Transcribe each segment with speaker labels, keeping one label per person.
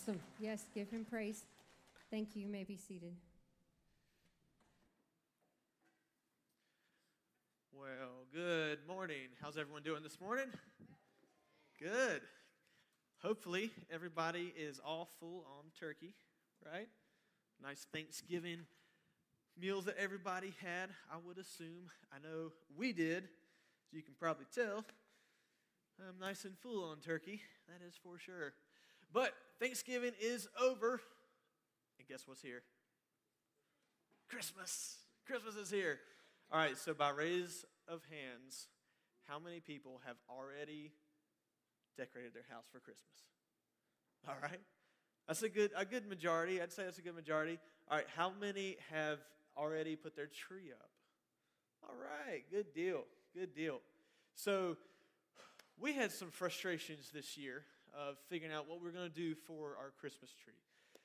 Speaker 1: Awesome. Yes, give him praise. Thank you. You may be seated.
Speaker 2: Well, good morning. How's everyone doing this morning? Good. Hopefully, everybody is all full on turkey, right? Nice Thanksgiving meals that everybody had, I would assume. I know we did, as you can probably tell. I'm nice and full on turkey, that is for sure. But Thanksgiving is over, and guess what's here? Christmas. Christmas is here. All right, so by raise of hands, how many people have already decorated their house for Christmas? All right. That's a good a good majority. I'd say that's a good majority. All right, how many have already put their tree up? All right, good deal. Good deal. So, we had some frustrations this year of figuring out what we're going to do for our Christmas tree.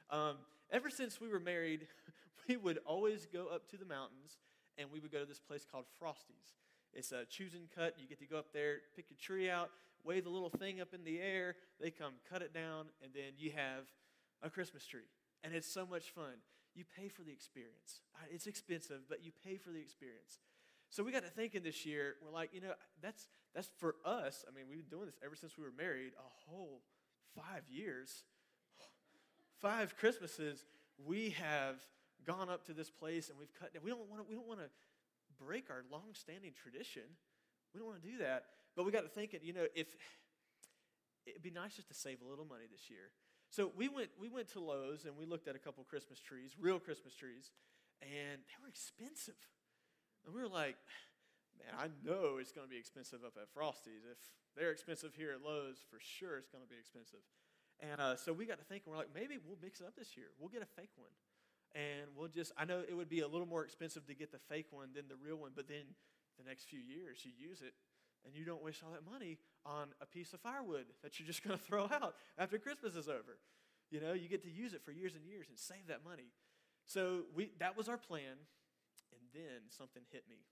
Speaker 2: Um, ever since we were married, we would always go up to the mountains and we would go to this place called Frosty's. It's a choose and cut. You get to go up there, pick your tree out, wave the little thing up in the air. They come cut it down, and then you have a Christmas tree. And it's so much fun. You pay for the experience. It's expensive, but you pay for the experience. So we got to thinking this year, we're like, you know, that's that's for us. I mean, we've been doing this ever since we were married, a whole five years, five Christmases. We have gone up to this place and we've cut. We don't want to. We don't want to break our long-standing tradition. We don't want to do that. But we got to thinking, you know, if it'd be nice just to save a little money this year. So we went we went to Lowe's and we looked at a couple Christmas trees, real Christmas trees, and they were expensive. And we were like, man, I know it's going to be expensive up at Frosty's. If they're expensive here at Lowe's, for sure it's going to be expensive. And uh, so we got to thinking, we're like, maybe we'll mix it up this year. We'll get a fake one and we'll just i know it would be a little more expensive to get the fake one than the real one but then the next few years you use it and you don't waste all that money on a piece of firewood that you're just going to throw out after christmas is over you know you get to use it for years and years and save that money so we that was our plan then something hit me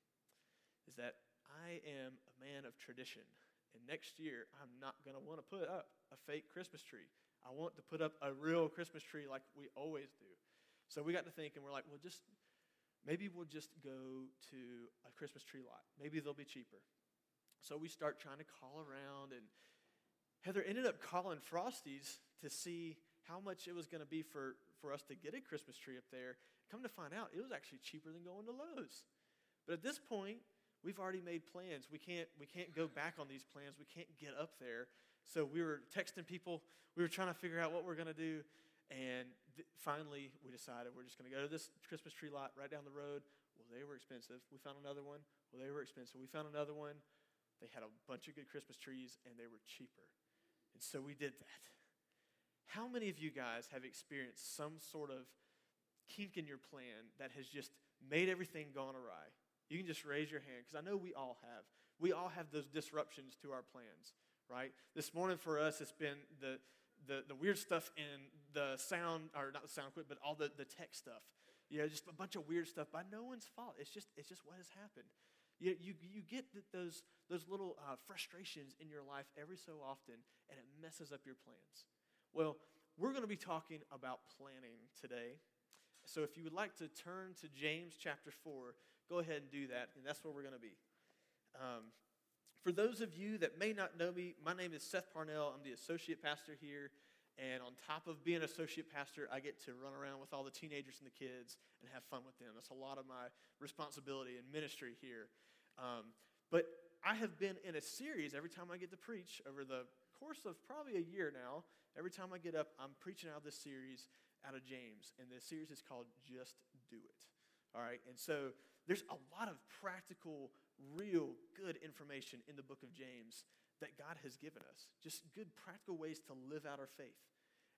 Speaker 2: is that i am a man of tradition and next year i'm not going to want to put up a fake christmas tree i want to put up a real christmas tree like we always do so we got to thinking, and we're like, well, just maybe we'll just go to a Christmas tree lot. Maybe they'll be cheaper. So we start trying to call around, and Heather ended up calling Frosty's to see how much it was going to be for, for us to get a Christmas tree up there. Come to find out, it was actually cheaper than going to Lowe's. But at this point, we've already made plans. We can't, we can't go back on these plans. We can't get up there. So we were texting people. We were trying to figure out what we're going to do. And th- finally, we decided we're just going to go to this Christmas tree lot right down the road. Well, they were expensive. We found another one. Well, they were expensive. We found another one. They had a bunch of good Christmas trees and they were cheaper. And so we did that. How many of you guys have experienced some sort of kink in your plan that has just made everything gone awry? You can just raise your hand because I know we all have. We all have those disruptions to our plans, right? This morning for us, it's been the the, the weird stuff in the sound, or not the sound equipment, but all the, the tech stuff. You know, just a bunch of weird stuff by no one's fault. It's just, it's just what has happened. You, you, you get those, those little uh, frustrations in your life every so often, and it messes up your plans. Well, we're going to be talking about planning today. So if you would like to turn to James chapter 4, go ahead and do that, and that's where we're going to be. Um, for those of you that may not know me, my name is Seth Parnell. I'm the associate pastor here. And on top of being associate pastor, I get to run around with all the teenagers and the kids and have fun with them. That's a lot of my responsibility and ministry here. Um, but I have been in a series every time I get to preach over the course of probably a year now. Every time I get up, I'm preaching out of this series out of James. And the series is called Just Do It. All right. And so there's a lot of practical real good information in the book of James that God has given us. Just good practical ways to live out our faith.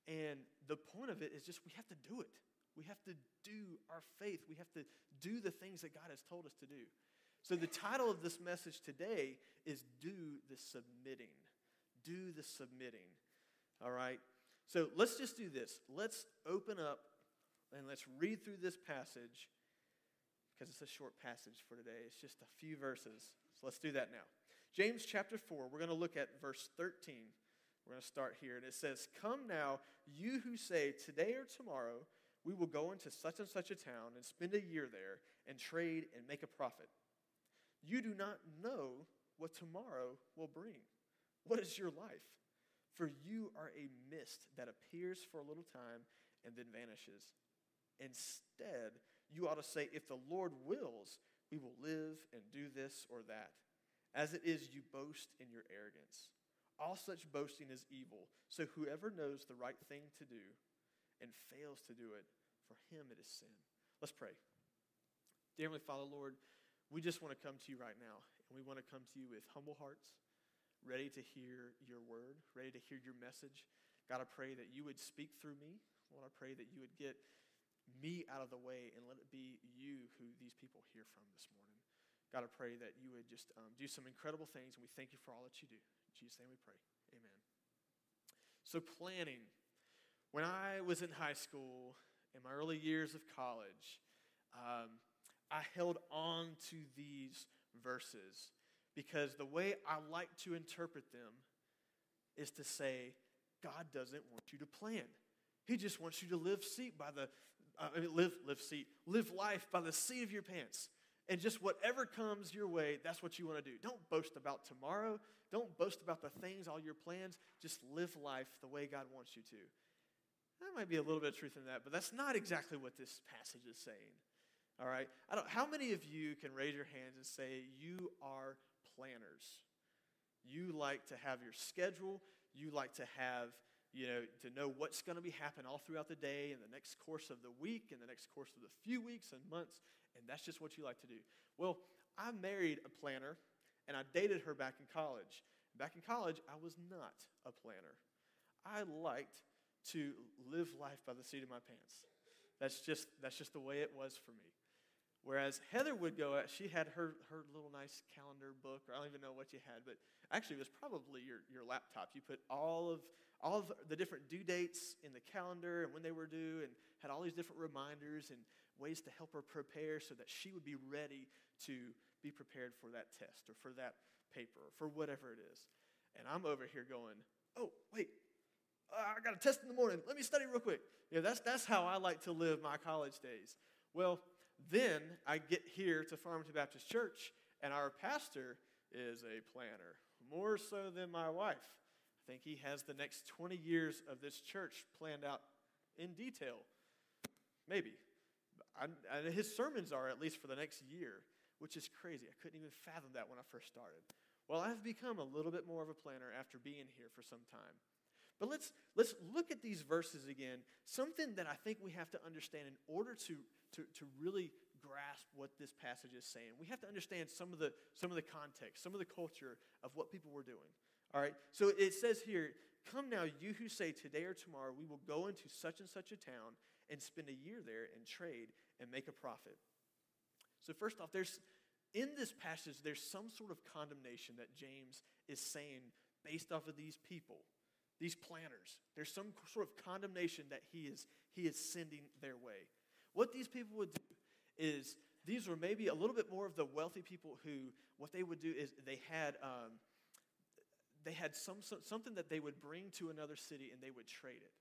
Speaker 2: And the point of it is just we have to do it. We have to do our faith. We have to do the things that God has told us to do. So, the title of this message today is Do the Submitting. Do the Submitting. All right? So, let's just do this. Let's open up and let's read through this passage because it's a short passage for today. It's just a few verses. So let's do that now. James chapter 4, we're going to look at verse 13 We're going to start here. And it says, Come now, you who say, Today or tomorrow, we will go into such and such a town and spend a year there and trade and make a profit. You do not know what tomorrow will bring. What is your life? For you are a mist that appears for a little time and then vanishes. Instead, you ought to say, If the Lord wills, we will live and do this or that. As it is, you boast in your arrogance. All such boasting is evil. So whoever knows the right thing to do and fails to do it, for him it is sin. Let's pray. Dear Heavenly Father, Lord, we just want to come to you right now, and we want to come to you with humble hearts, ready to hear your word, ready to hear your message. God, I pray that you would speak through me. Lord, I pray that you would get me out of the way and let it be you who these people hear from this morning. God, I pray that you would just um, do some incredible things, and we thank you for all that you do. In Jesus' name we pray. Amen. So, planning. When I was in high school, in my early years of college, um, I held on to these verses because the way I like to interpret them is to say, God doesn't want you to plan. He just wants you to live seat by the uh, I mean, live live seat live life by the seat of your pants, and just whatever comes your way, that's what you want to do. Don't boast about tomorrow. Don't boast about the things, all your plans. Just live life the way God wants you to. There might be a little bit of truth in that, but that's not exactly what this passage is saying. All right? I don't, how many of you can raise your hands and say you are planners? You like to have your schedule. You like to have, you know, to know what's going to be happening all throughout the day and the next course of the week and the next course of the few weeks and months, and that's just what you like to do. Well, I married a planner, and I dated her back in college. Back in college, I was not a planner. I liked to live life by the seat of my pants. That's just, that's just the way it was for me. Whereas Heather would go out, she had her, her little nice calendar book, or I don't even know what you had, but actually it was probably your, your laptop. You put all of, all of the different due dates in the calendar and when they were due, and had all these different reminders and ways to help her prepare so that she would be ready to be prepared for that test or for that paper or for whatever it is. And I'm over here going, oh, wait, I got a test in the morning. Let me study real quick. Yeah, that's, that's how I like to live my college days. Well, then I get here to Farmington Baptist Church, and our pastor is a planner, more so than my wife. I think he has the next 20 years of this church planned out in detail. Maybe. I, I, his sermons are at least for the next year, which is crazy. I couldn't even fathom that when I first started. Well, I've become a little bit more of a planner after being here for some time. But let's, let's look at these verses again. Something that I think we have to understand in order to, to, to really grasp what this passage is saying. We have to understand some of, the, some of the context, some of the culture of what people were doing. All right? So it says here, Come now, you who say, Today or tomorrow we will go into such and such a town and spend a year there and trade and make a profit. So, first off, there's in this passage, there's some sort of condemnation that James is saying based off of these people these planners. There's some sort of condemnation that he is, he is sending their way. What these people would do is, these were maybe a little bit more of the wealthy people who, what they would do is they had, um, they had some, something that they would bring to another city and they would trade it.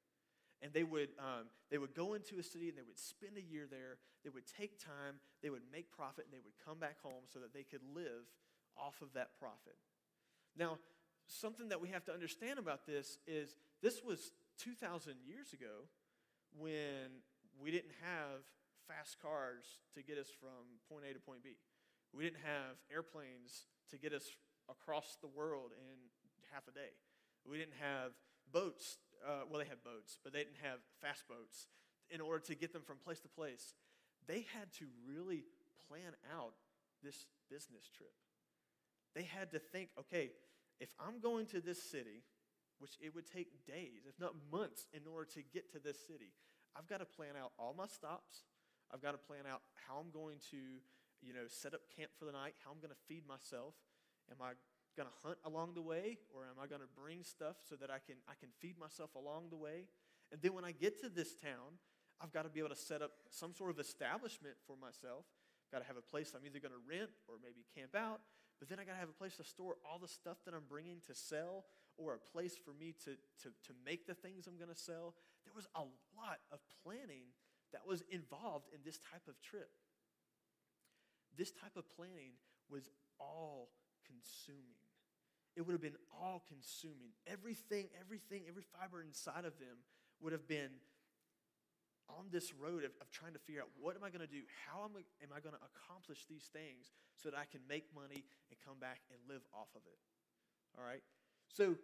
Speaker 2: And they would, um, they would go into a city and they would spend a year there. They would take time, they would make profit, and they would come back home so that they could live off of that profit. Now, something that we have to understand about this is this was 2,000 years ago when we didn't have fast cars to get us from point A to point B. We didn't have airplanes to get us across the world in half a day. We didn't have boats. Uh, well, they had boats, but they didn't have fast boats in order to get them from place to place. They had to really plan out this business trip. They had to think, okay, if I'm going to this city, which it would take days, if not months, in order to get to this city, I've got to plan out all my stops. I've got to plan out how I'm going to, you know, set up camp for the night, how I'm going to feed myself. Am I going to hunt along the way, or am I going to bring stuff so that I can I can feed myself along the way? And then when I get to this town, I've got to be able to set up some sort of establishment for myself. Got to have a place I'm either going to rent or maybe camp out. but then I got to have a place to store all the stuff that I'm bringing to sell or a place for me to, to, to make the things I'm going to sell. There was a lot of planning that was involved in this type of trip. This type of planning was all consuming. It would have been all consuming. Everything, everything, every fiber inside of them would have been on this road of, of trying to figure out what am I going to do? How am I, am I going to accomplish these things so that I can make money and come back and live off of it? All right? So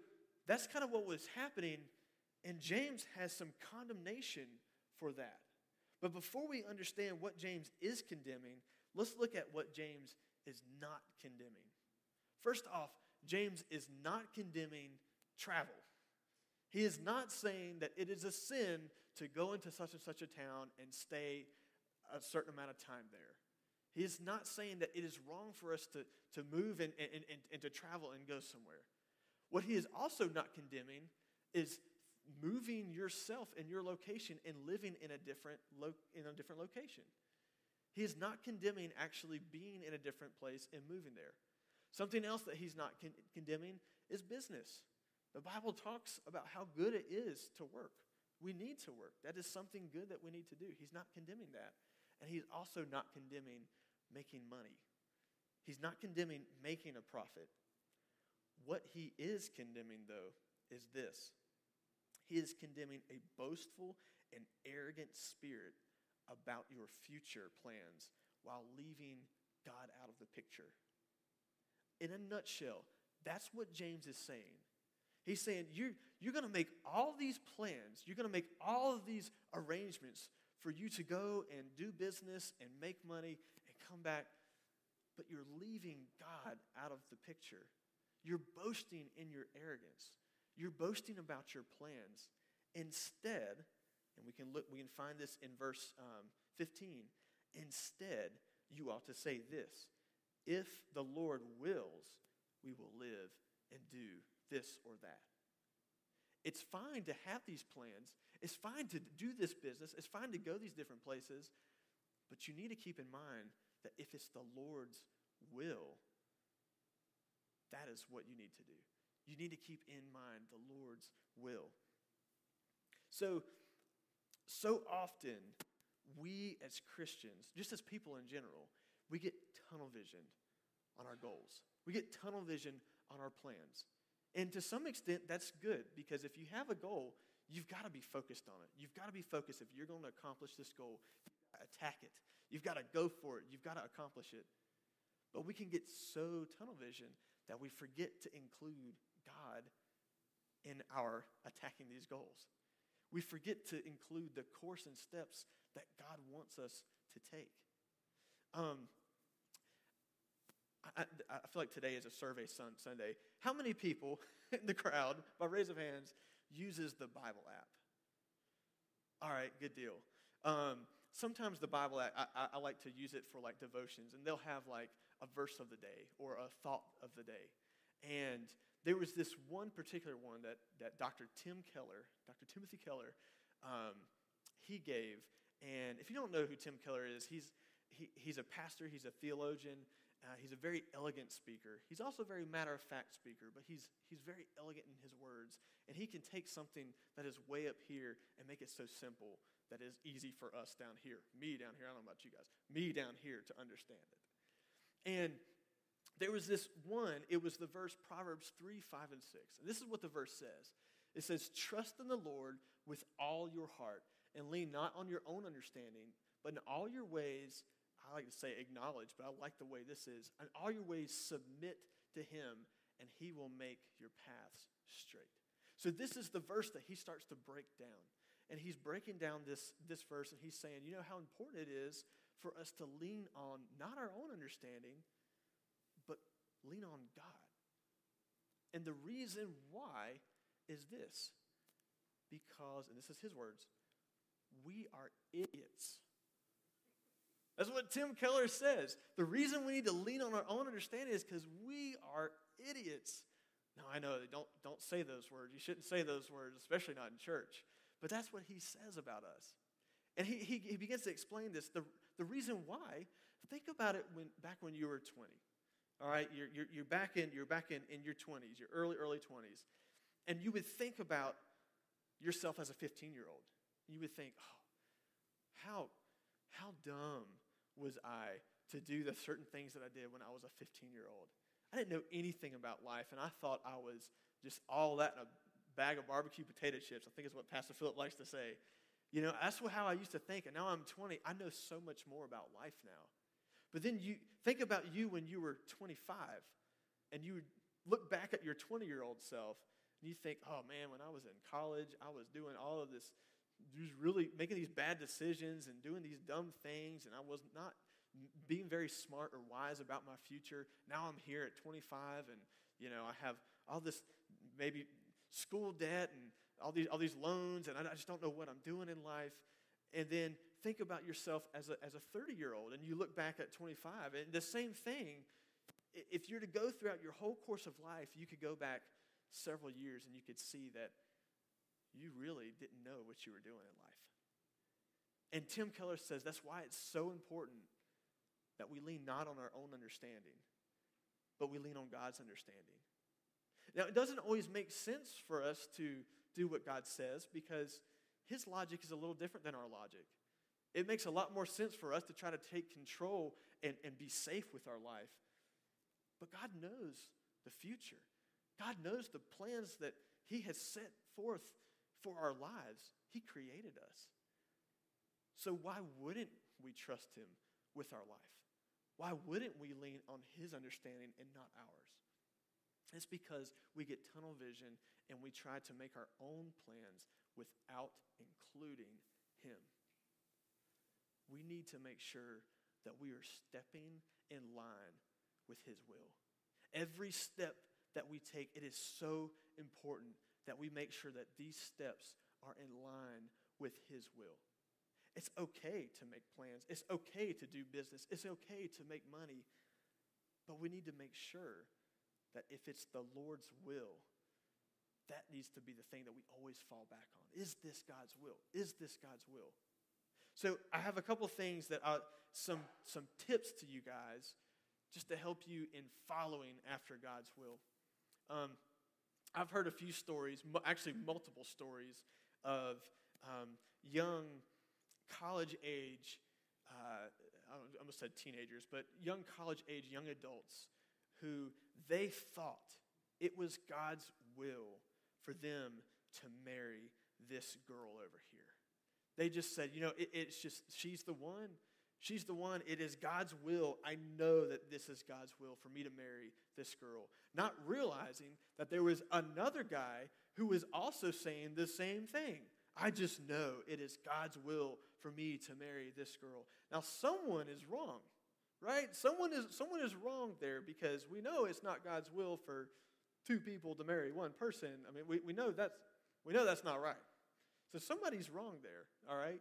Speaker 2: that's kind of what was happening, and James has some condemnation for that. But before we understand what James is condemning, let's look at what James is not condemning. First off, James is not condemning travel. He is not saying that it is a sin to go into such and such a town and stay a certain amount of time there. He is not saying that it is wrong for us to, to move and, and, and, and to travel and go somewhere. What he is also not condemning is moving yourself in your location and living in a different, lo- in a different location. He is not condemning actually being in a different place and moving there. Something else that he's not con- condemning is business. The Bible talks about how good it is to work. We need to work. That is something good that we need to do. He's not condemning that. And he's also not condemning making money. He's not condemning making a profit. What he is condemning, though, is this he is condemning a boastful and arrogant spirit about your future plans while leaving God out of the picture. In a nutshell, that's what James is saying. He's saying, You're, you're going to make all these plans, you're going to make all of these arrangements for you to go and do business and make money and come back, but you're leaving God out of the picture. You're boasting in your arrogance. You're boasting about your plans. Instead, and we can look, we can find this in verse um, 15. Instead, you ought to say this if the Lord wills, we will live and do this or that. It's fine to have these plans. It's fine to do this business. It's fine to go these different places. But you need to keep in mind that if it's the Lord's will, that is what you need to do. You need to keep in mind the Lord's will. So, so often, we as Christians, just as people in general, we get tunnel visioned on our goals. We get tunnel vision on our plans. And to some extent, that's good because if you have a goal, you've got to be focused on it. You've got to be focused. If you're going to accomplish this goal, attack it. You've got to go for it. You've got to accomplish it. But we can get so tunnel vision that we forget to include God in our attacking these goals. We forget to include the course and steps that God wants us to take. Um, I, I, feel like today is a survey Sunday. How many people in the crowd, by raise of hands, uses the Bible app? All right, good deal. Um, sometimes the Bible app, I, I, like to use it for like devotions, and they'll have like a verse of the day or a thought of the day. And there was this one particular one that, that Dr. Tim Keller, Dr. Timothy Keller, um, he gave. And if you don't know who Tim Keller is, he's, he, he's a pastor, he's a theologian, uh, he's a very elegant speaker. He's also a very matter of fact speaker, but he's, he's very elegant in his words. And he can take something that is way up here and make it so simple that is easy for us down here. Me down here, I don't know about you guys, me down here to understand it. And there was this one, it was the verse Proverbs 3, 5, and 6. And this is what the verse says it says, Trust in the Lord with all your heart and lean not on your own understanding, but in all your ways I like to say acknowledge, but I like the way this is. In all your ways, submit to him, and he will make your paths straight. So, this is the verse that he starts to break down. And he's breaking down this, this verse, and he's saying, you know how important it is for us to lean on not our own understanding, lean on God. And the reason why is this because, and this is his words, we are idiots that's what Tim Keller says. The reason we need to lean on our own understanding is because we are idiots. Now, I know, don't, don't say those words. You shouldn't say those words, especially not in church. But that's what he says about us. And he, he, he begins to explain this. The, the reason why, think about it when, back when you were 20. All right, you're, you're, you're back in you're back in, in your 20s, your early early 20s, and you would think about yourself as a 15 year old. You would think, oh, how how dumb was I to do the certain things that I did when I was a 15 year old? I didn't know anything about life, and I thought I was just all that in a bag of barbecue potato chips. I think is what Pastor Philip likes to say. You know, that's how I used to think, and now I'm 20. I know so much more about life now. But then you think about you when you were 25, and you look back at your 20 year old self, and you think, oh man, when I was in college, I was doing all of this, just really making these bad decisions and doing these dumb things, and I was not being very smart or wise about my future. Now I'm here at 25 and, you know, I have all this maybe school debt and all these, all these loans and I just don't know what I'm doing in life. And then think about yourself as a, as a 30 year old and you look back at 25 and the same thing. If you're to go throughout your whole course of life, you could go back several years and you could see that you really didn't know what you were doing in life. And Tim Keller says that's why it's so important that we lean not on our own understanding, but we lean on God's understanding. Now, it doesn't always make sense for us to do what God says because His logic is a little different than our logic. It makes a lot more sense for us to try to take control and, and be safe with our life. But God knows the future, God knows the plans that He has set forth for our lives. He created us. So, why wouldn't we trust Him with our life? Why wouldn't we lean on his understanding and not ours? It's because we get tunnel vision and we try to make our own plans without including him. We need to make sure that we are stepping in line with his will. Every step that we take, it is so important that we make sure that these steps are in line with his will. It's okay to make plans. It's okay to do business. It's okay to make money. But we need to make sure that if it's the Lord's will, that needs to be the thing that we always fall back on. Is this God's will? Is this God's will? So I have a couple things that are some, some tips to you guys just to help you in following after God's will. Um, I've heard a few stories, actually multiple stories, of um, young college age, uh, I almost said teenagers, but young college age, young adults who they thought it was God's will for them to marry this girl over here. They just said, you know, it, it's just, she's the one. She's the one. It is God's will. I know that this is God's will for me to marry this girl. Not realizing that there was another guy who was also saying the same thing. I just know it is God's will for me to marry this girl. Now, someone is wrong, right? Someone is, someone is wrong there because we know it's not God's will for two people to marry one person. I mean, we, we, know, that's, we know that's not right. So somebody's wrong there, all right?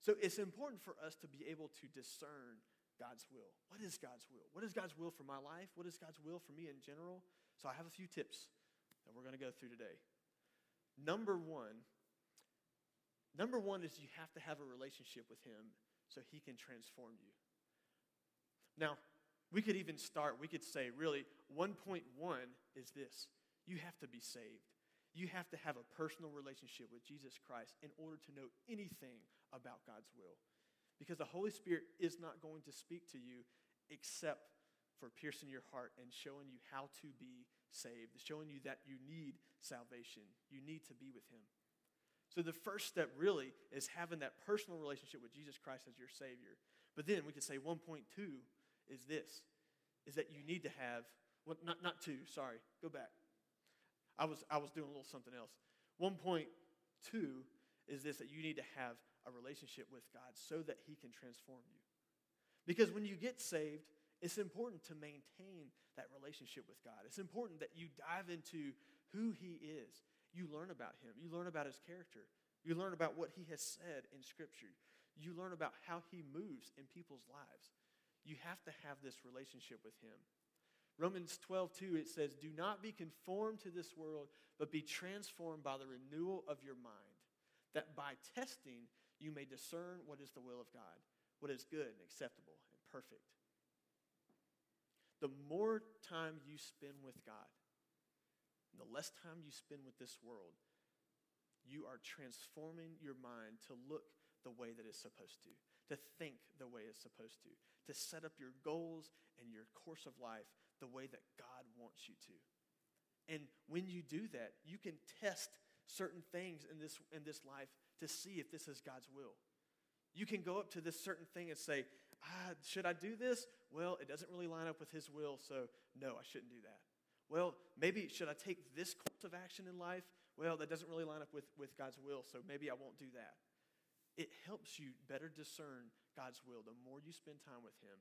Speaker 2: So it's important for us to be able to discern God's will. What is God's will? What is God's will for my life? What is God's will for me in general? So I have a few tips that we're going to go through today. Number one, Number one is you have to have a relationship with Him so He can transform you. Now, we could even start, we could say, really, 1.1 is this you have to be saved. You have to have a personal relationship with Jesus Christ in order to know anything about God's will. Because the Holy Spirit is not going to speak to you except for piercing your heart and showing you how to be saved, showing you that you need salvation. You need to be with Him. So the first step really is having that personal relationship with Jesus Christ as your Savior. But then we could say 1.2 is this, is that you need to have, well, not, not two, sorry, go back. I was, I was doing a little something else. 1.2 is this, that you need to have a relationship with God so that he can transform you. Because when you get saved, it's important to maintain that relationship with God. It's important that you dive into who he is you learn about him. You learn about his character. You learn about what he has said in Scripture. You learn about how he moves in people's lives. You have to have this relationship with him. Romans 12, 2, it says, Do not be conformed to this world, but be transformed by the renewal of your mind, that by testing you may discern what is the will of God, what is good and acceptable and perfect. the more time you spend with God, the less time you spend with this world, you are transforming your mind to look the way that it's supposed to, to think the way it's supposed to, to set up your goals and your course of life the way that God wants you to. And when you do that, you can test certain things in this, in this life to see if this is God's will. You can go up to this certain thing and say, ah, should I do this? Well, it doesn't really line up with His will, so no, I shouldn't do that. Well, maybe should I take this course of action in life? Well, that doesn't really line up with, with God's will, so maybe I won't do that. It helps you better discern God's will the more you spend time with Him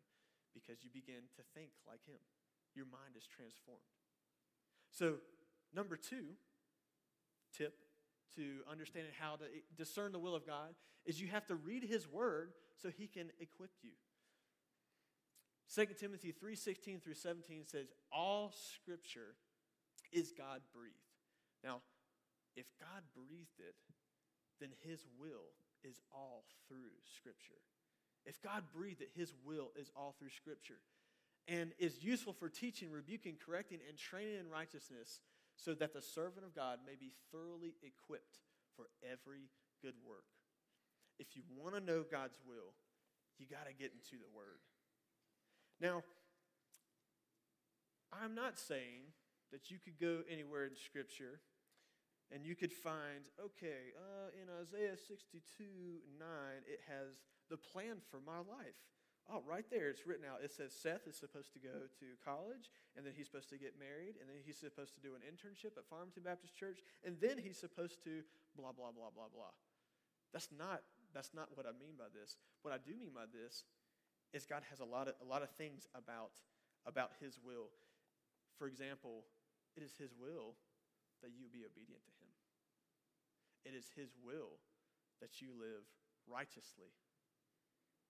Speaker 2: because you begin to think like Him. Your mind is transformed. So, number two tip to understanding how to discern the will of God is you have to read His Word so He can equip you. 2 Timothy 3:16 through 17 says all scripture is God breathed. Now, if God breathed it, then his will is all through scripture. If God breathed it, his will is all through scripture and is useful for teaching, rebuking, correcting and training in righteousness so that the servant of God may be thoroughly equipped for every good work. If you want to know God's will, you got to get into the word. Now, I'm not saying that you could go anywhere in Scripture and you could find, okay, uh, in Isaiah 62 9, it has the plan for my life. Oh, right there, it's written out. It says Seth is supposed to go to college, and then he's supposed to get married, and then he's supposed to do an internship at Farmington Baptist Church, and then he's supposed to blah, blah, blah, blah, blah. That's not, that's not what I mean by this. What I do mean by this is God has a lot of, a lot of things about, about His will. For example, it is His will that you be obedient to Him. It is His will that you live righteously.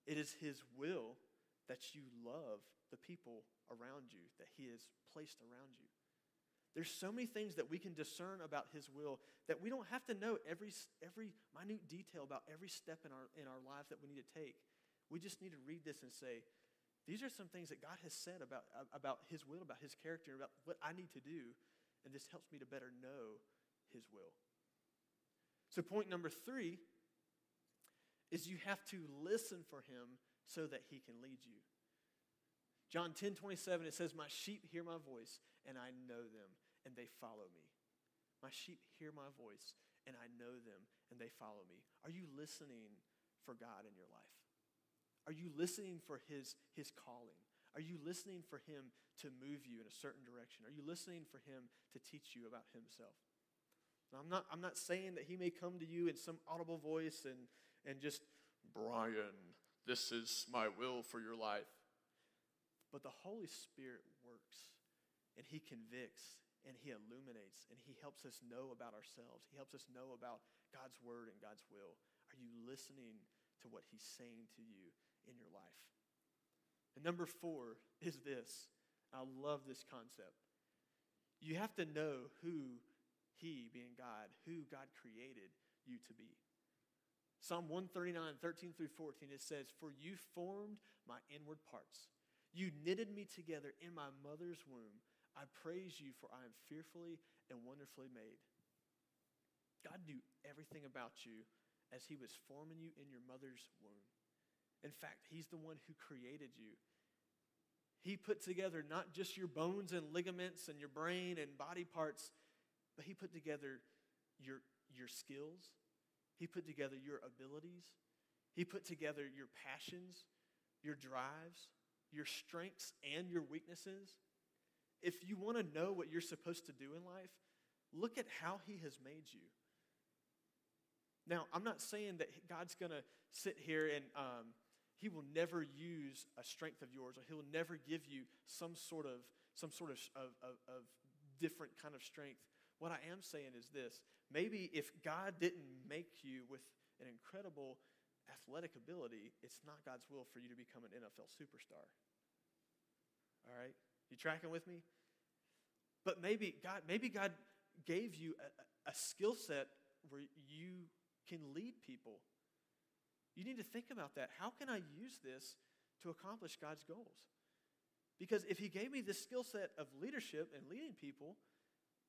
Speaker 2: It is His will that you love the people around you, that He has placed around you. There's so many things that we can discern about His will that we don't have to know every, every minute detail about every step in our, in our lives that we need to take. We just need to read this and say, these are some things that God has said about, about His will, about His character, about what I need to do, and this helps me to better know His will. So, point number three is you have to listen for Him so that He can lead you. John 10 27, it says, My sheep hear my voice, and I know them, and they follow me. My sheep hear my voice, and I know them, and they follow me. Are you listening for God in your life? Are you listening for his, his calling? Are you listening for him to move you in a certain direction? Are you listening for him to teach you about himself? Now, I'm not, I'm not saying that he may come to you in some audible voice and, and just, Brian, this is my will for your life. But the Holy Spirit works and he convicts and he illuminates and he helps us know about ourselves. He helps us know about God's word and God's will. Are you listening to what he's saying to you in your life. And number four is this. I love this concept. You have to know who He, being God, who God created you to be. Psalm 139, 13 through 14, it says, For you formed my inward parts. You knitted me together in my mother's womb. I praise you, for I am fearfully and wonderfully made. God knew everything about you as He was forming you in your mother's womb. In fact, He's the one who created you. He put together not just your bones and ligaments and your brain and body parts, but He put together your, your skills. He put together your abilities. He put together your passions, your drives, your strengths, and your weaknesses. If you want to know what you're supposed to do in life, look at how He has made you. Now, I'm not saying that God's going to sit here and um, he will never use a strength of yours, or he'll never give you some sort of some sort of, of, of different kind of strength. What I am saying is this: maybe if God didn't make you with an incredible athletic ability, it's not God's will for you to become an NFL superstar. All right, you tracking with me? But maybe God, maybe God gave you a, a skill set where you can lead people you need to think about that. How can I use this to accomplish God's goals? Because if He gave me this skill set of leadership and leading people,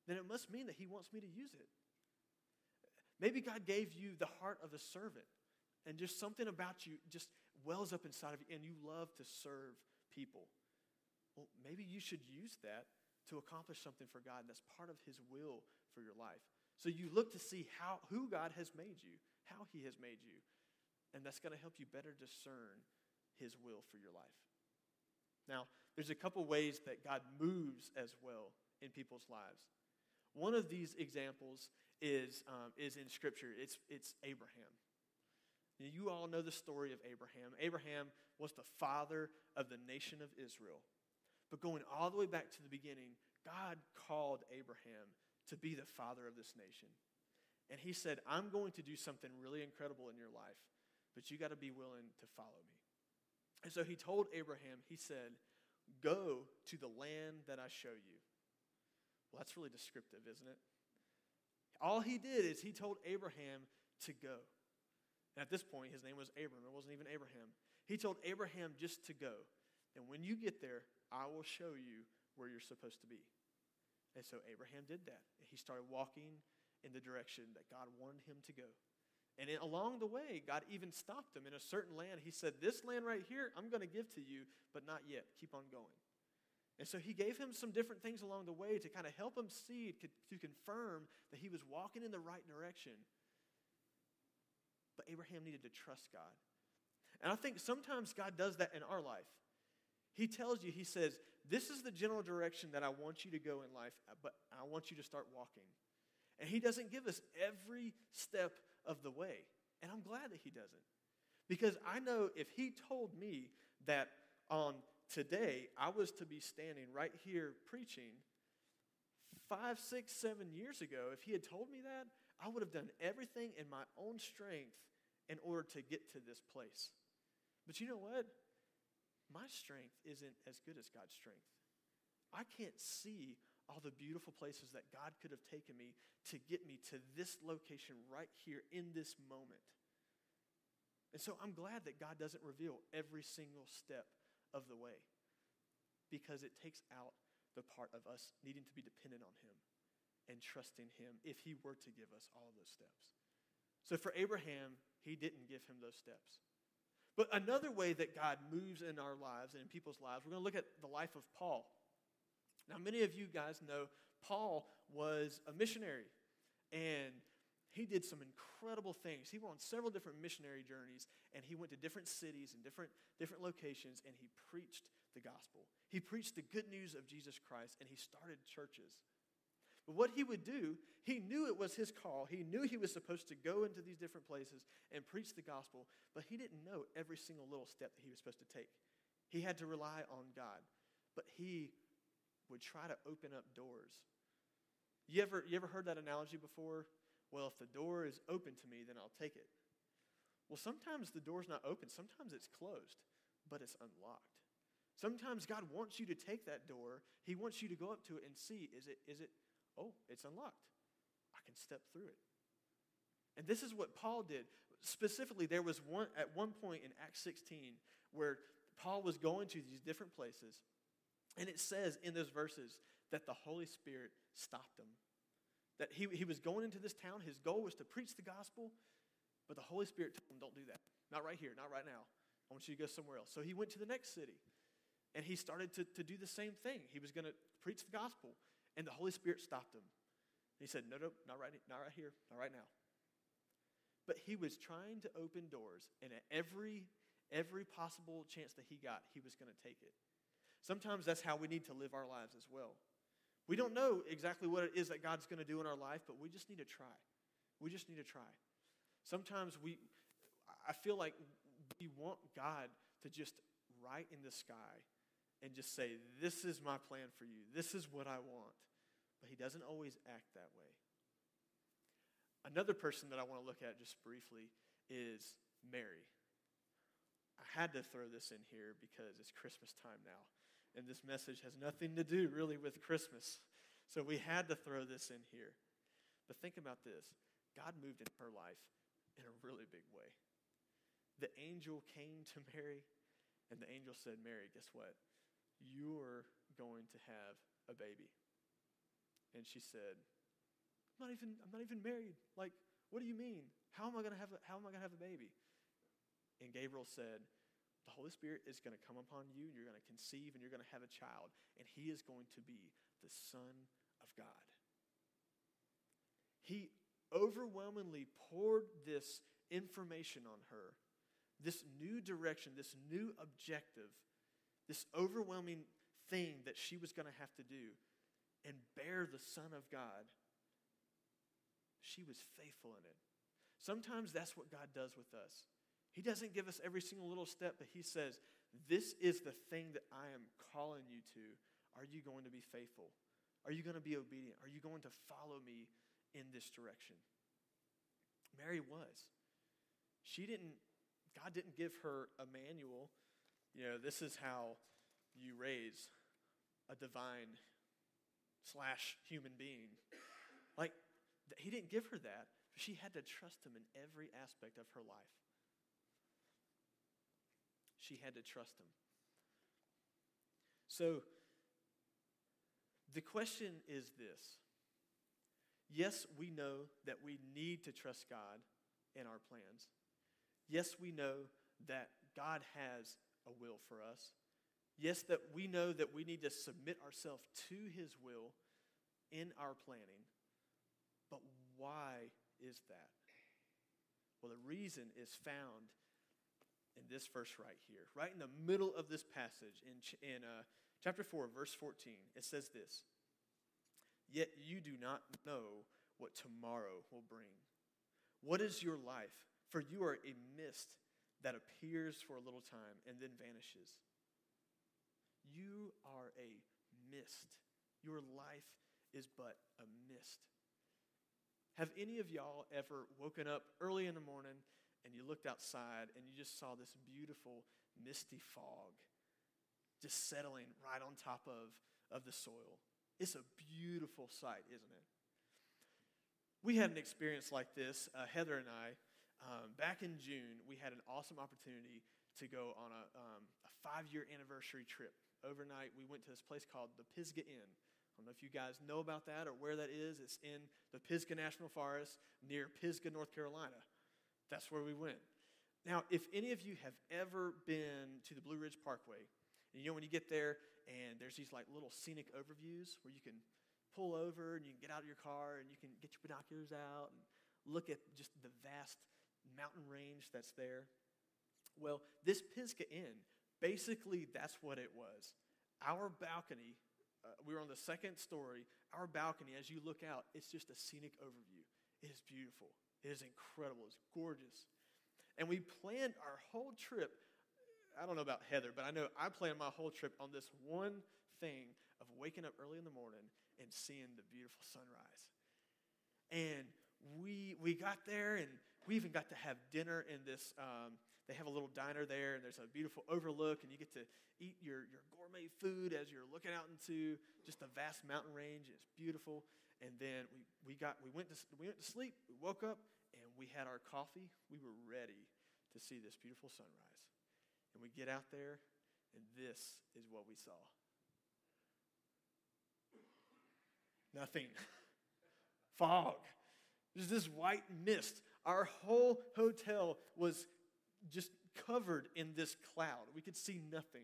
Speaker 2: then it must mean that He wants me to use it. Maybe God gave you the heart of a servant, and just something about you just wells up inside of you, and you love to serve people. Well, maybe you should use that to accomplish something for God that's part of His will for your life. So you look to see how, who God has made you, how He has made you, and that's going to help you better discern His will for your life. Now, there's a couple ways that God moves as well in people's lives. One of these examples is, um, is in Scripture. It's, it's Abraham. You all know the story of Abraham. Abraham was the father of the nation of Israel. But going all the way back to the beginning, God called Abraham to be the father of this nation. And he said, I'm going to do something really incredible in your life, but you got to be willing to follow me. And so he told Abraham, he said, Go to the land that I show you. Well, that's really descriptive, isn't it? All he did is he told Abraham to go. And at this point, his name was Abram. It wasn't even Abraham. He told Abraham just to go. And when you get there, I will show you where you're supposed to be. And so Abraham did that. He started walking in the direction that God wanted him to go. And along the way, God even stopped him in a certain land. He said, This land right here, I'm going to give to you, but not yet. Keep on going. And so he gave him some different things along the way to kind of help him see, to confirm that he was walking in the right direction. But Abraham needed to trust God. And I think sometimes God does that in our life. He tells you, He says, This is the general direction that I want you to go in life, but I want you to start walking. And He doesn't give us every step of the way. And I'm glad that He doesn't. Because I know if He told me that on today I was to be standing right here preaching, five, six, seven years ago, if He had told me that, I would have done everything in my own strength in order to get to this place. But you know what? My strength isn't as good as God's strength. I can't see all the beautiful places that God could have taken me to get me to this location right here in this moment. And so I'm glad that God doesn't reveal every single step of the way because it takes out the part of us needing to be dependent on Him and trusting Him if He were to give us all those steps. So for Abraham, He didn't give him those steps. But another way that God moves in our lives and in people's lives, we're going to look at the life of Paul. Now, many of you guys know Paul was a missionary, and he did some incredible things. He went on several different missionary journeys, and he went to different cities and different, different locations, and he preached the gospel. He preached the good news of Jesus Christ, and he started churches. But what he would do, he knew it was his call. He knew he was supposed to go into these different places and preach the gospel, but he didn't know every single little step that he was supposed to take. He had to rely on God, but he would try to open up doors. You ever, you ever heard that analogy before? Well, if the door is open to me, then I'll take it. Well, sometimes the door's not open, sometimes it's closed, but it's unlocked. Sometimes God wants you to take that door. He wants you to go up to it and see is it, is it oh, it's unlocked. I can step through it. And this is what Paul did. Specifically, there was one at one point in Acts 16 where Paul was going to these different places, and it says in those verses that the Holy Spirit stopped him. That he, he was going into this town, his goal was to preach the gospel, but the Holy Spirit told him, Don't do that. Not right here, not right now. I want you to go somewhere else. So he went to the next city and he started to, to do the same thing. He was going to preach the gospel. And the Holy Spirit stopped him. He said, No, no, not right, not right here, not right now. But he was trying to open doors, and at every every possible chance that he got, he was going to take it. Sometimes that's how we need to live our lives as well. We don't know exactly what it is that God's going to do in our life, but we just need to try. We just need to try. Sometimes we, I feel like we want God to just write in the sky and just say, This is my plan for you. This is what I want. But he doesn't always act that way. Another person that I want to look at just briefly is Mary. I had to throw this in here because it's Christmas time now. And this message has nothing to do really with Christmas. So we had to throw this in here. But think about this God moved in her life in a really big way. The angel came to Mary, and the angel said, Mary, guess what? You're going to have a baby. And she said, I'm not even, I'm not even married. Like, what do you mean? How am I going to have a, how am I going to have a baby? And Gabriel said, the Holy Spirit is going to come upon you, you're going to conceive, and you're going to have a child, and he is going to be the Son of God. He overwhelmingly poured this information on her, this new direction, this new objective, this overwhelming thing that she was going to have to do and bear the Son of God. She was faithful in it. Sometimes that's what God does with us. He doesn't give us every single little step, but He says, This is the thing that I am calling you to. Are you going to be faithful? Are you going to be obedient? Are you going to follow me in this direction? Mary was. She didn't, God didn't give her a manual. You know, this is how you raise a divine slash human being. Like, he didn't give her that. She had to trust him in every aspect of her life. She had to trust him. So, the question is this Yes, we know that we need to trust God in our plans. Yes, we know that God has a will for us. Yes, that we know that we need to submit ourselves to His will in our planning. But why is that? Well, the reason is found in this verse right here, right in the middle of this passage in, in uh, chapter 4, verse 14. It says this Yet you do not know what tomorrow will bring. What is your life? For you are a mist that appears for a little time and then vanishes. You are a mist. Your life is but a mist. Have any of y'all ever woken up early in the morning and you looked outside and you just saw this beautiful misty fog just settling right on top of, of the soil? It's a beautiful sight, isn't it? We had an experience like this, uh, Heather and I. Um, back in June, we had an awesome opportunity to go on a, um, a five year anniversary trip. Overnight, we went to this place called the Pisgah Inn. I don't know if you guys know about that or where that is. It's in the Pisgah National Forest near Pisgah, North Carolina. That's where we went. Now, if any of you have ever been to the Blue Ridge Parkway, and you know when you get there and there's these like little scenic overviews where you can pull over and you can get out of your car and you can get your binoculars out and look at just the vast mountain range that's there. Well, this Pisgah Inn, basically that's what it was. Our balcony, uh, we were on the second story. Our balcony, as you look out, it's just a scenic overview. It is beautiful. It is incredible. It's gorgeous. And we planned our whole trip. I don't know about Heather, but I know I planned my whole trip on this one thing of waking up early in the morning and seeing the beautiful sunrise. And we we got there and we even got to have dinner in this um, they have a little diner there and there's a beautiful overlook and you get to eat your, your gourmet food as you're looking out into just a vast mountain range it's beautiful and then we, we got we went to we went to sleep we woke up and we had our coffee we were ready to see this beautiful sunrise and we get out there and this is what we saw nothing fog there's this white mist. Our whole hotel was just covered in this cloud. We could see nothing.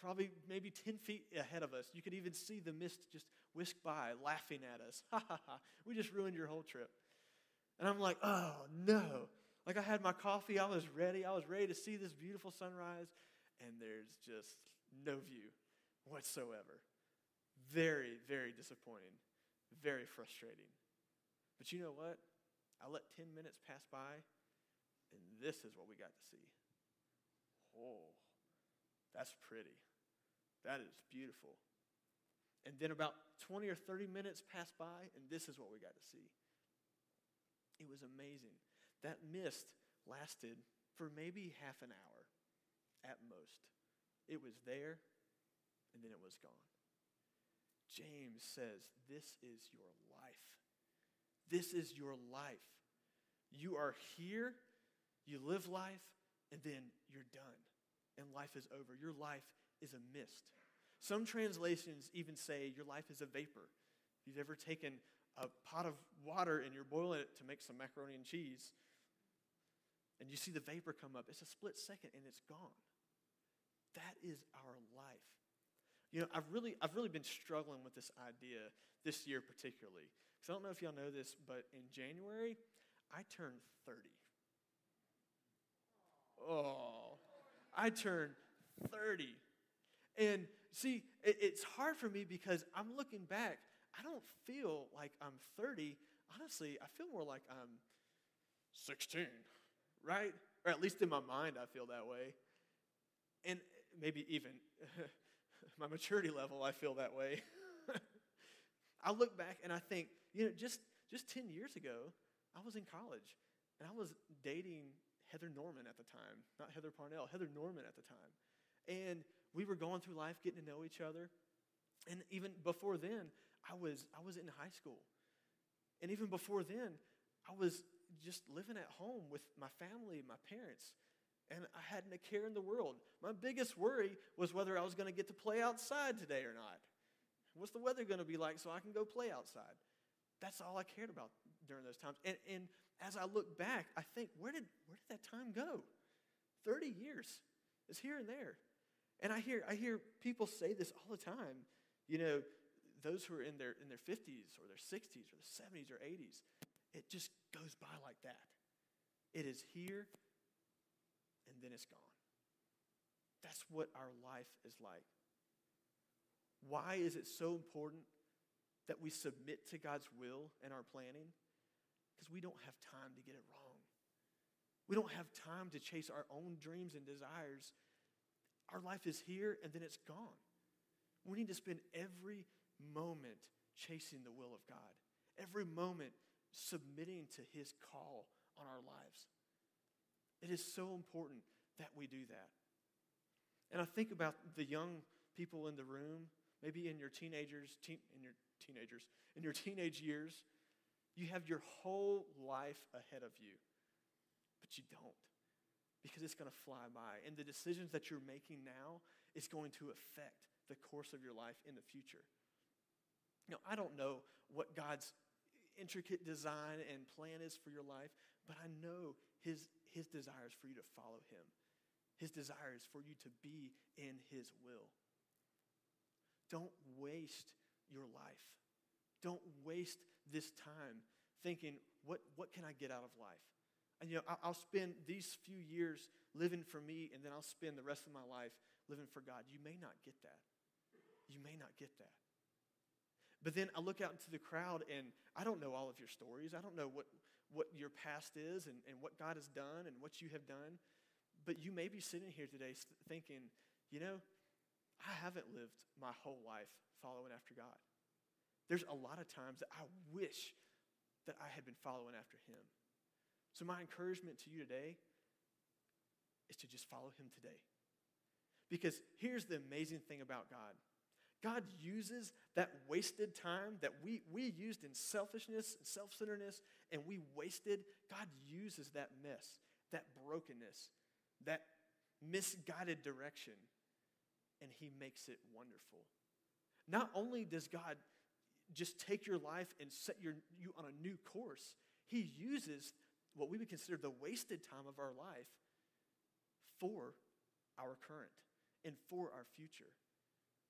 Speaker 2: Probably maybe 10 feet ahead of us. You could even see the mist just whisk by, laughing at us. Ha ha ha. We just ruined your whole trip. And I'm like, oh no. Like I had my coffee, I was ready. I was ready to see this beautiful sunrise, and there's just no view whatsoever. Very, very disappointing. Very frustrating. But you know what? I let 10 minutes pass by, and this is what we got to see. Oh, that's pretty. That is beautiful. And then about 20 or 30 minutes passed by, and this is what we got to see. It was amazing. That mist lasted for maybe half an hour at most. It was there, and then it was gone. James says, This is your life. This is your life. You are here, you live life, and then you're done. And life is over. Your life is a mist. Some translations even say your life is a vapor. If you've ever taken a pot of water and you're boiling it to make some macaroni and cheese, and you see the vapor come up, it's a split second and it's gone. That is our life. You know, I've really, I've really been struggling with this idea this year particularly. Because I don't know if y'all know this, but in January, I turned 30. Oh, I turned 30. And see, it, it's hard for me because I'm looking back. I don't feel like I'm 30. Honestly, I feel more like I'm 16, right? Or at least in my mind, I feel that way. And maybe even my maturity level, I feel that way. I look back and I think, you know, just, just 10 years ago, I was in college and I was dating Heather Norman at the time, not Heather Parnell, Heather Norman at the time. And we were going through life, getting to know each other. And even before then, I was, I was in high school. And even before then, I was just living at home with my family, my parents, and I hadn't a care in the world. My biggest worry was whether I was going to get to play outside today or not. What's the weather going to be like so I can go play outside? That's all I cared about during those times. And, and as I look back, I think, where did, where did that time go? 30 years. It's here and there. And I hear, I hear people say this all the time. You know, those who are in their, in their 50s or their 60s or their 70s or 80s, it just goes by like that. It is here and then it's gone. That's what our life is like. Why is it so important that we submit to God's will in our planning? Because we don't have time to get it wrong. We don't have time to chase our own dreams and desires. Our life is here and then it's gone. We need to spend every moment chasing the will of God, every moment submitting to His call on our lives. It is so important that we do that. And I think about the young people in the room, maybe in your teenagers, teen, in your teenagers, in your teenage years, you have your whole life ahead of you, but you don't because it's going to fly by. And the decisions that you're making now is going to affect the course of your life in the future. Now, I don't know what God's intricate design and plan is for your life, but I know his, his desire is for you to follow him. His desire is for you to be in his will. Don't waste your life. Don't waste this time thinking, what, what can I get out of life? And you know, I'll spend these few years living for me, and then I'll spend the rest of my life living for God. You may not get that. You may not get that. But then I look out into the crowd, and I don't know all of your stories. I don't know what, what your past is and, and what God has done and what you have done. But you may be sitting here today thinking, you know, I haven't lived my whole life following after God. There's a lot of times that I wish that I had been following after Him. So, my encouragement to you today is to just follow Him today. Because here's the amazing thing about God God uses that wasted time that we, we used in selfishness and self centeredness and we wasted. God uses that mess, that brokenness, that misguided direction, and He makes it wonderful. Not only does God just take your life and set your, you on a new course, He uses what we would consider the wasted time of our life for our current and for our future.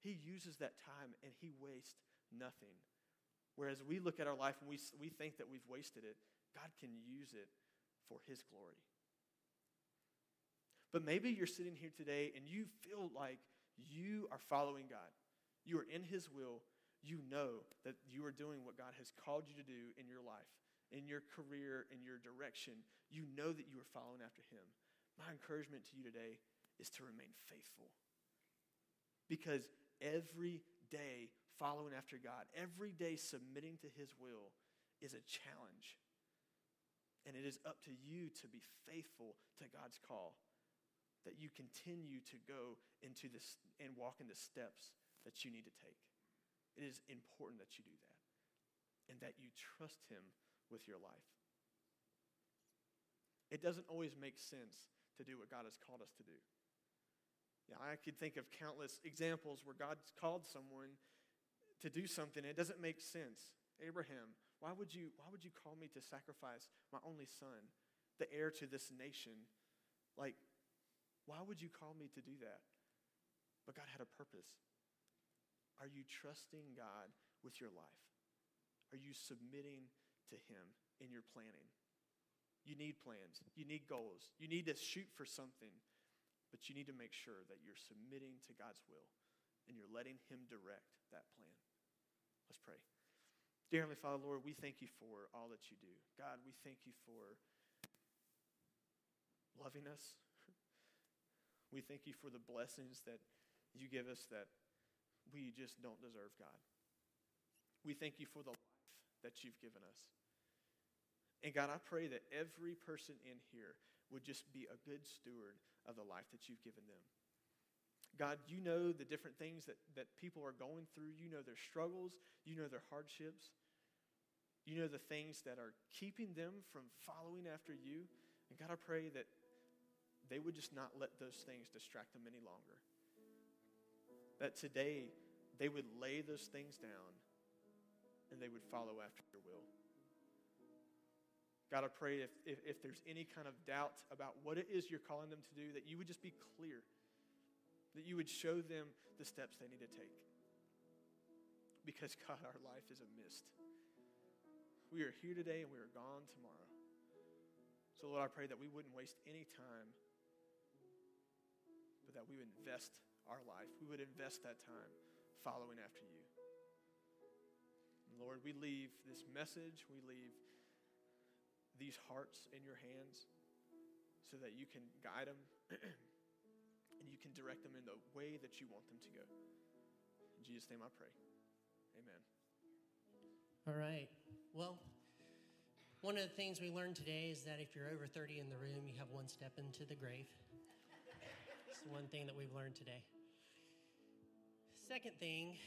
Speaker 2: He uses that time and he wastes nothing. Whereas we look at our life and we, we think that we've wasted it, God can use it for his glory. But maybe you're sitting here today and you feel like you are following God. You are in his will. You know that you are doing what God has called you to do in your life in your career, in your direction, you know that you are following after Him. My encouragement to you today is to remain faithful. Because every day following after God, every day submitting to His will is a challenge. And it is up to you to be faithful to God's call, that you continue to go into this and walk in the steps that you need to take. It is important that you do that and that you trust Him with your life. It doesn't always make sense to do what God has called us to do. Yeah, I could think of countless examples where God's called someone to do something and it doesn't make sense. Abraham, why would you why would you call me to sacrifice my only son, the heir to this nation? Like why would you call me to do that? But God had a purpose. Are you trusting God with your life? Are you submitting to him in your planning? You need plans. You need goals. You need to shoot for something. But you need to make sure that you're submitting to God's will and you're letting Him direct that plan. Let's pray. Dear Heavenly Father, Lord, we thank you for all that you do. God, we thank you for loving us. We thank you for the blessings that you give us that we just don't deserve, God. We thank you for the that you've given us. And God, I pray that every person in here would just be a good steward of the life that you've given them. God, you know the different things that, that people are going through. You know their struggles. You know their hardships. You know the things that are keeping them from following after you. And God, I pray that they would just not let those things distract them any longer. That today they would lay those things down and they would follow after your will. God, I pray if, if, if, there's any kind of doubt about what it is you're calling them to do, that you would just be clear, that you would show them the steps they need to take. Because, God, our life is a mist. We are here today and we are gone tomorrow. So, Lord, I pray that we wouldn't waste any time, but that we would invest our life. We would invest that time following after you. Lord, we leave this message, we leave these hearts in your hands so that you can guide them and you can direct them in the way that you want them to go. In Jesus' name I pray. Amen.
Speaker 3: All right. Well, one of the things we learned today is that if you're over 30 in the room, you have one step into the grave. It's the one thing that we've learned today. Second thing